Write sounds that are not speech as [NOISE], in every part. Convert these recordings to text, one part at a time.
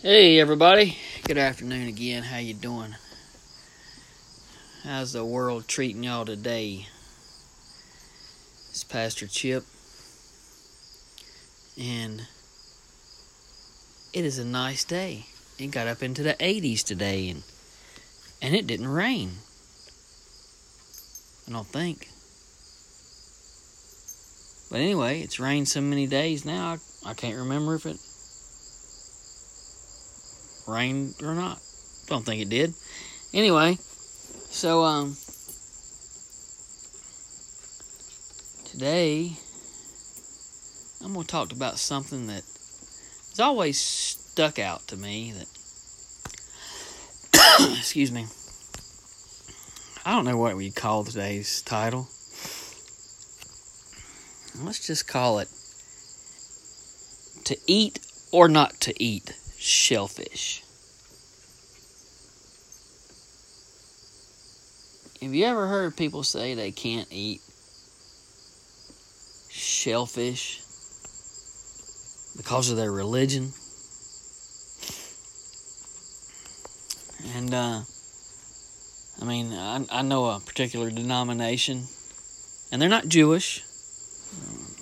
Hey everybody, good afternoon again. How you doing? How's the world treating y'all today? It's Pastor Chip, and it is a nice day. It got up into the 80s today, and and it didn't rain. I don't think. But anyway, it's rained so many days now. I, I can't remember if it rained or not. Don't think it did. Anyway, so um today I'm going to talk about something that has always stuck out to me that [COUGHS] excuse me. I don't know what we call today's title. Let's just call it to eat or not to eat shellfish. Have you ever heard people say they can't eat shellfish because of their religion? And, uh, I mean, I, I know a particular denomination, and they're not Jewish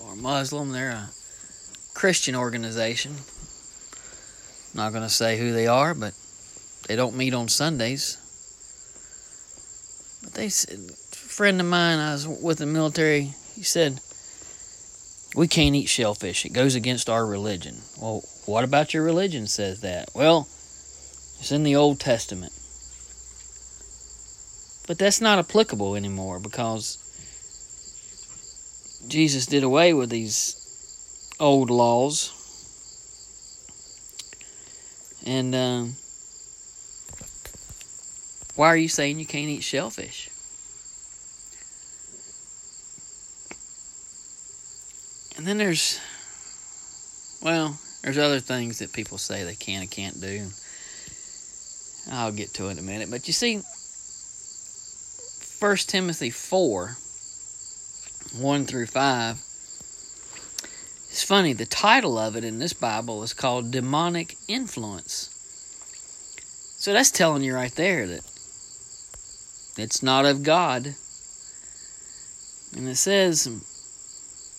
or Muslim, they're a Christian organization. Not going to say who they are, but they don't meet on Sundays. But they said, a friend of mine, I was with the military, he said, we can't eat shellfish. It goes against our religion. Well, what about your religion says that? Well, it's in the Old Testament. But that's not applicable anymore because Jesus did away with these old laws. And um, why are you saying you can't eat shellfish? And then there's, well, there's other things that people say they can and can't do. I'll get to it in a minute. But you see, 1 Timothy 4 1 through 5. Funny, the title of it in this Bible is called Demonic Influence. So that's telling you right there that it's not of God. And it says,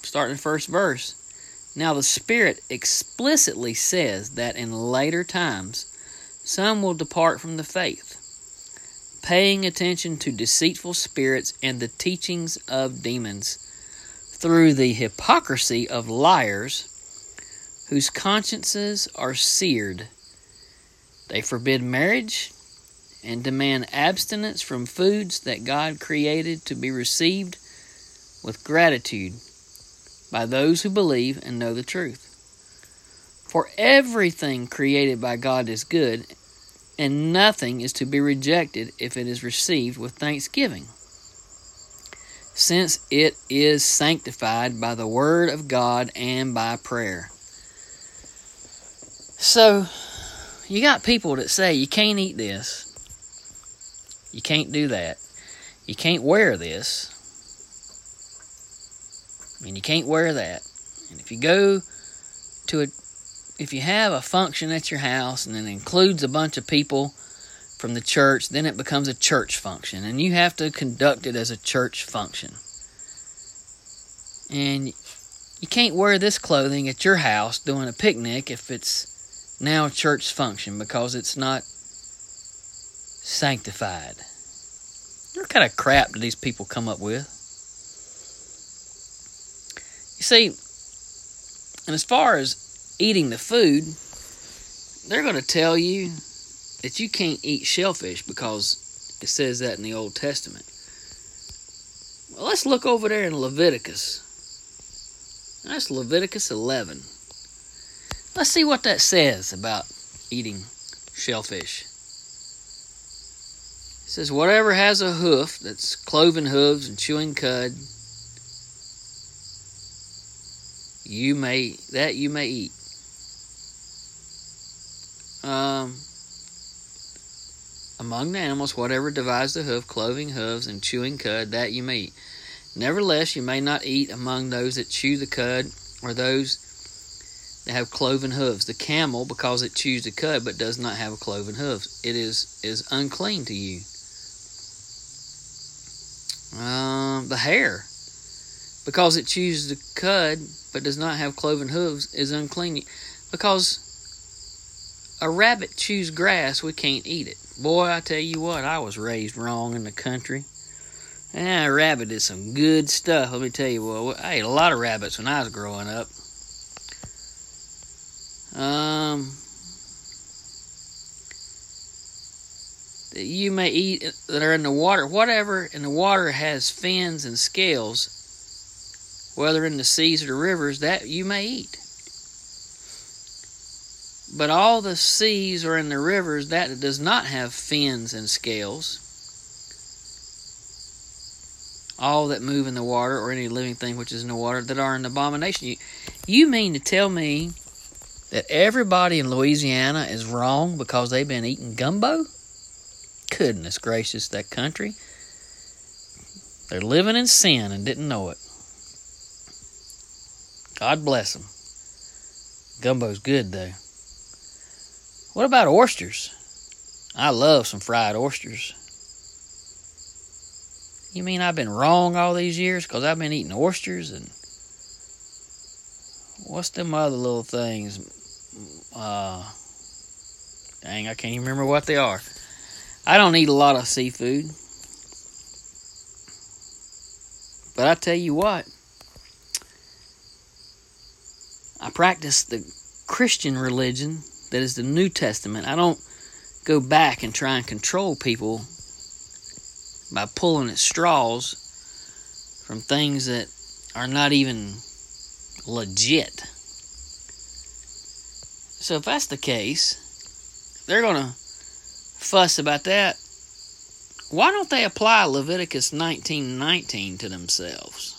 starting the first verse, now the Spirit explicitly says that in later times some will depart from the faith, paying attention to deceitful spirits and the teachings of demons through the hypocrisy of liars whose consciences are seared. They forbid marriage and demand abstinence from foods that God created to be received with gratitude by those who believe and know the truth. For everything created by God is good, and nothing is to be rejected if it is received with thanksgiving since it is sanctified by the Word of God and by prayer. So, you got people that say you can't eat this, you can't do that, you can't wear this, and you can't wear that. And if you go to a, if you have a function at your house and it includes a bunch of people, from the church, then it becomes a church function, and you have to conduct it as a church function. And you can't wear this clothing at your house doing a picnic if it's now a church function because it's not sanctified. What kind of crap do these people come up with? You see, and as far as eating the food, they're going to tell you that you can't eat shellfish because it says that in the Old Testament. Well, let's look over there in Leviticus. That's Leviticus 11. Let's see what that says about eating shellfish. It says, Whatever has a hoof, that's cloven hooves and chewing cud, you may that you may eat. Um among the animals, whatever divides the hoof, cloven hooves, and chewing cud, that you may eat. Nevertheless, you may not eat among those that chew the cud, or those that have cloven hooves. The camel, because it chews the cud but does not have a cloven hooves, it is is unclean to you. Um, the hare, because it chews the cud but does not have cloven hooves, is unclean. Because a rabbit chews grass, we can't eat it. Boy, I tell you what, I was raised wrong in the country. Yeah, rabbit is some good stuff. Let me tell you what, I ate a lot of rabbits when I was growing up. Um, that you may eat that are in the water. Whatever in the water has fins and scales, whether in the seas or the rivers, that you may eat. But all the seas or in the rivers that does not have fins and scales, all that move in the water or any living thing which is in the water that are an abomination. You, you mean to tell me that everybody in Louisiana is wrong because they've been eating gumbo? Goodness gracious, that country. They're living in sin and didn't know it. God bless them. Gumbo's good, though. What about oysters? I love some fried oysters. You mean I've been wrong all these years because I've been eating oysters and what's them other little things? Uh, dang, I can't even remember what they are. I don't eat a lot of seafood. But I tell you what, I practice the Christian religion that is the New Testament. I don't go back and try and control people by pulling at straws from things that are not even legit. So if that's the case, they're going to fuss about that. Why don't they apply Leviticus 19:19 to themselves?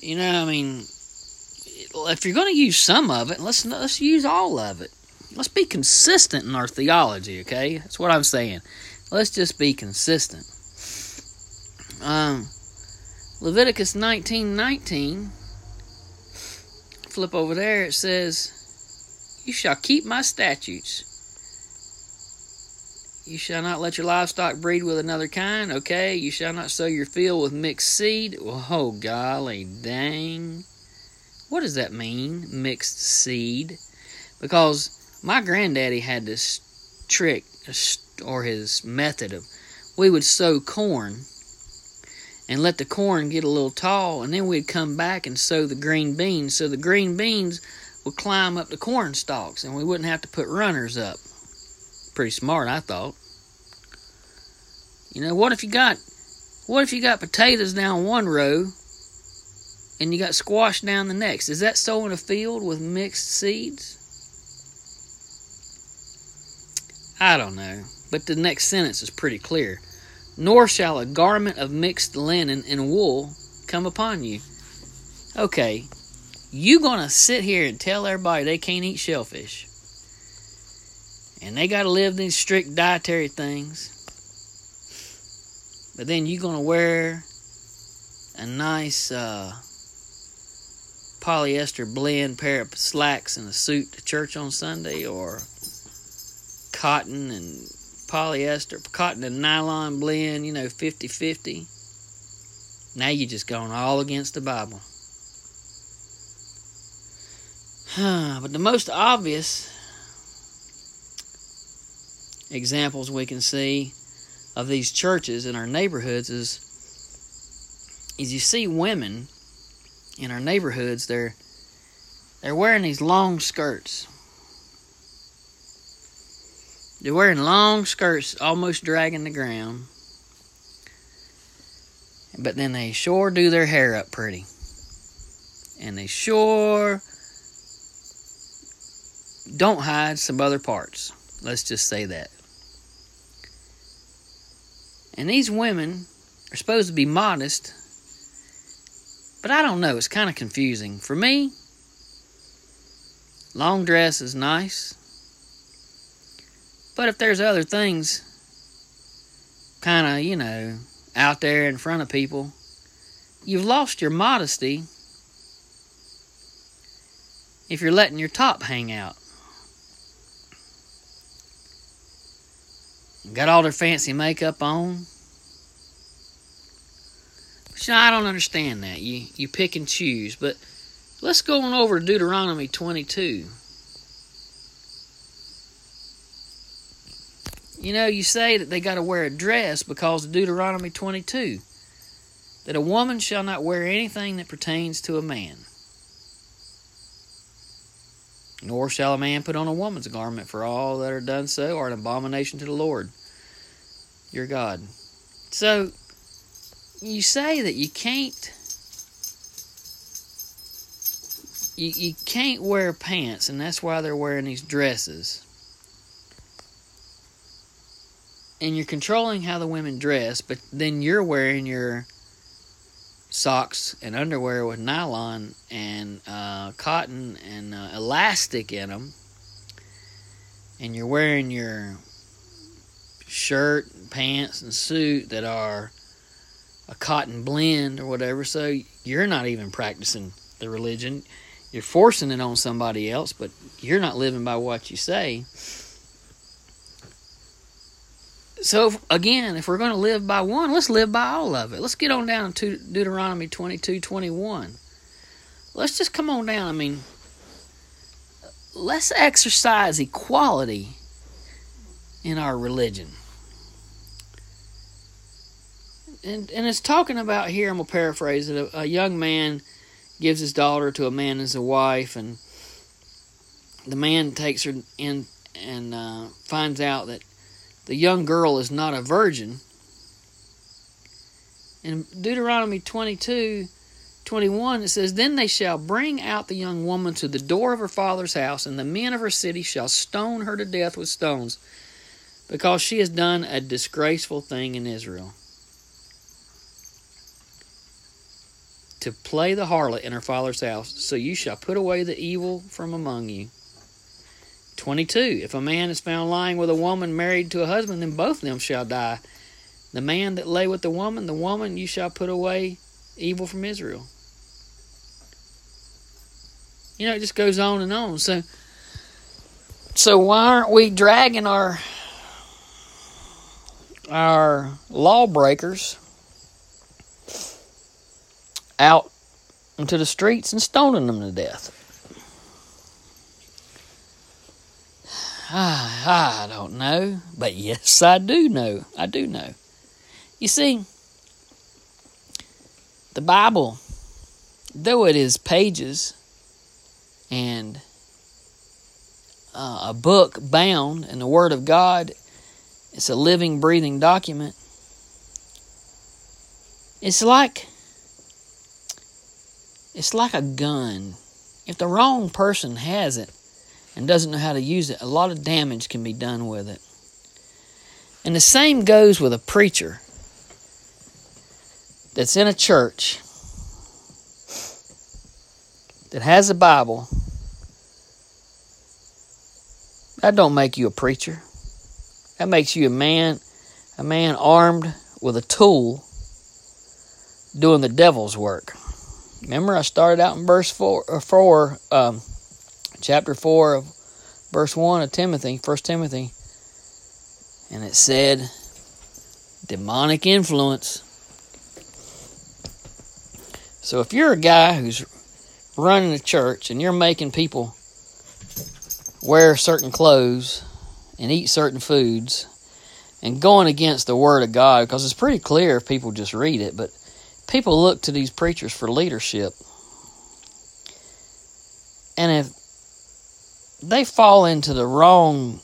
You know, I mean, if you're going to use some of it, let's let's use all of it. Let's be consistent in our theology, okay? That's what I'm saying. Let's just be consistent. Um, Leviticus 19:19 flip over there it says, "You shall keep my statutes. You shall not let your livestock breed with another kind, okay? You shall not sow your field with mixed seed." Oh golly dang. What does that mean, mixed seed? Because my granddaddy had this trick or his method of we would sow corn and let the corn get a little tall and then we'd come back and sow the green beans. So the green beans would climb up the corn stalks and we wouldn't have to put runners up. Pretty smart i thought. You know what if you got what if you got potatoes down one row and you got squash down the next. Is that sowing a field with mixed seeds? I don't know, but the next sentence is pretty clear. Nor shall a garment of mixed linen and wool come upon you. Okay, you gonna sit here and tell everybody they can't eat shellfish, and they gotta live these strict dietary things, but then you gonna wear a nice uh, polyester blend pair of slacks and a suit to church on Sunday or cotton and polyester, cotton and nylon blend, you know, 50 50. Now you're just going all against the Bible. [SIGHS] but the most obvious examples we can see of these churches in our neighborhoods is is you see women in our neighborhoods, they're they're wearing these long skirts. They're wearing long skirts, almost dragging the ground. But then they sure do their hair up pretty. And they sure don't hide some other parts. Let's just say that. And these women are supposed to be modest but I don't know, it's kind of confusing. For me, long dress is nice. But if there's other things kind of, you know, out there in front of people, you've lost your modesty if you're letting your top hang out. Got all their fancy makeup on. I don't understand that. You you pick and choose. But let's go on over to Deuteronomy 22. You know, you say that they got to wear a dress because of Deuteronomy 22 that a woman shall not wear anything that pertains to a man. Nor shall a man put on a woman's garment, for all that are done so are an abomination to the Lord your God. So, you say that you can't you, you can't wear pants and that's why they're wearing these dresses. And you're controlling how the women dress but then you're wearing your socks and underwear with nylon and uh, cotton and uh, elastic in them, and you're wearing your shirt, and pants, and suit that are a cotton blend or whatever, so you're not even practicing the religion. You're forcing it on somebody else, but you're not living by what you say so again, if we're going to live by one, let's live by all of it. Let's get on down to Deuteronomy 22, 21. Let's just come on down. I mean, let's exercise equality in our religion. And, and it's talking about here, I'm going to paraphrase it, a, a young man gives his daughter to a man as a wife, and the man takes her in and uh, finds out that the young girl is not a virgin. In Deuteronomy 22 21, it says, Then they shall bring out the young woman to the door of her father's house, and the men of her city shall stone her to death with stones, because she has done a disgraceful thing in Israel. To play the harlot in her father's house, so you shall put away the evil from among you. 22. If a man is found lying with a woman married to a husband, then both of them shall die. The man that lay with the woman, the woman you shall put away evil from Israel. You know, it just goes on and on. So, so why aren't we dragging our our lawbreakers out into the streets and stoning them to death? I I don't know, but yes, I do know. I do know. You see, the Bible, though it is pages and uh, a book bound in the Word of God, it's a living, breathing document. It's like it's like a gun. If the wrong person has it, and doesn't know how to use it, a lot of damage can be done with it. And the same goes with a preacher that's in a church that has a Bible. That don't make you a preacher. That makes you a man, a man armed with a tool doing the devil's work. Remember, I started out in verse four, uh, four um, chapter 4 of verse 1 of Timothy, 1 Timothy. And it said, demonic influence. So if you're a guy who's running a church and you're making people wear certain clothes and eat certain foods and going against the word of God, because it's pretty clear if people just read it, but people look to these preachers for leadership. And if they fall into the wrong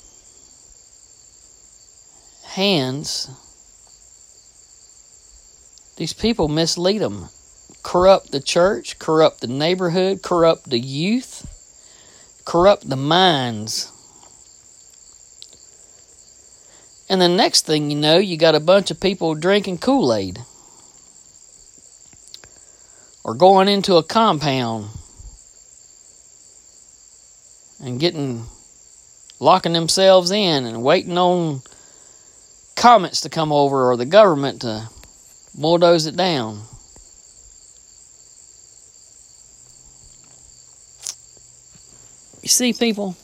hands. These people mislead them, corrupt the church, corrupt the neighborhood, corrupt the youth, corrupt the minds. And the next thing you know, you got a bunch of people drinking Kool Aid or going into a compound and getting locking themselves in and waiting on comets to come over or the government to bulldoze it down. You see, people,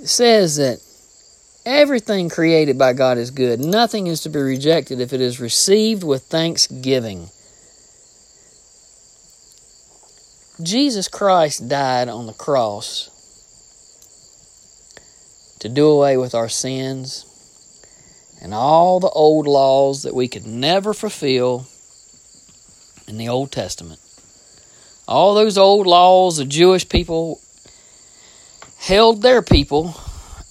it says that everything created by God is good. Nothing is to be rejected if it is received with thanksgiving. Jesus Christ died on the cross to do away with our sins and all the old laws that we could never fulfill in the Old Testament. All those old laws the Jewish people held their people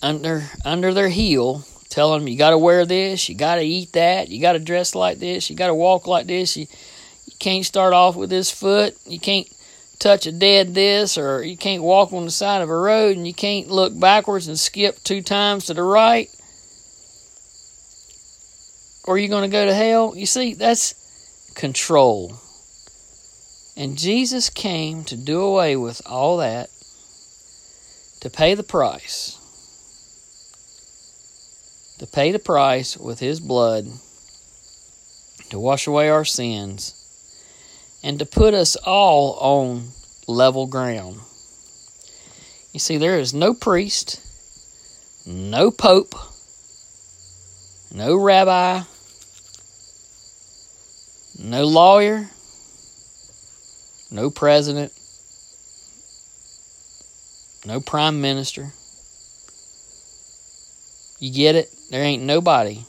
under under their heel, telling them you got to wear this, you got to eat that, you got to dress like this, you got to walk like this, you you can't start off with this foot, you can't touch a dead this, or you can't walk on the side of a road, and you can't look backwards and skip two times to the right, or you're going to go to hell. You see, that's control. And Jesus came to do away with all that, to pay the price. To pay the price with His blood, to wash away our sins, and to put us all on level ground. You see, there is no priest, no pope, no rabbi, no lawyer, no president, no prime minister. You get it? There ain't nobody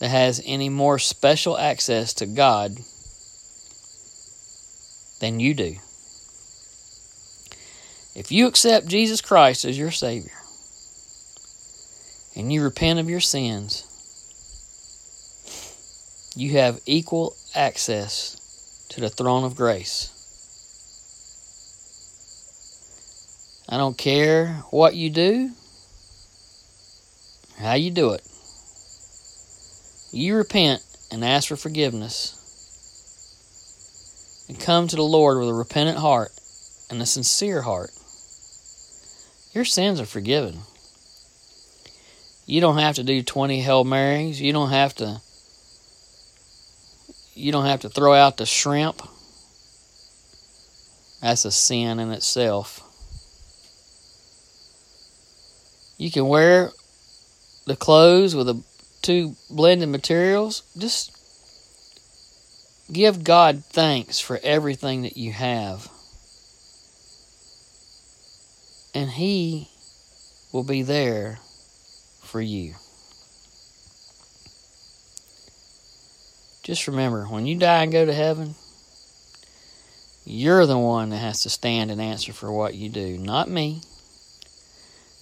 that has any more special access to God than you do. If you accept Jesus Christ as your Savior and you repent of your sins, you have equal access to the throne of grace. I don't care what you do, how you do it. You repent and ask for forgiveness and come to the Lord with a repentant heart and a sincere heart. Your sins are forgiven. You don't have to do 20 Hail Marys. You don't have to you don't have to throw out the shrimp. That's a sin in itself. You can wear the clothes with the two blended materials. Just give God thanks for everything that you have. And He will be there for you. Just remember when you die and go to heaven, you're the one that has to stand and answer for what you do, not me.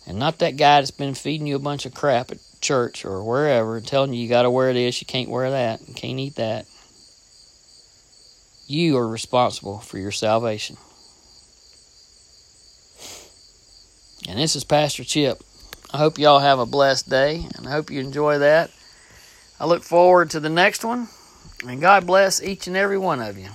And not that guy that's been feeding you a bunch of crap at church or wherever telling you you got to wear this, you can't wear that, you can't eat that. You are responsible for your salvation. And this is Pastor Chip. I hope y'all have a blessed day and I hope you enjoy that. I look forward to the next one. And God bless each and every one of you.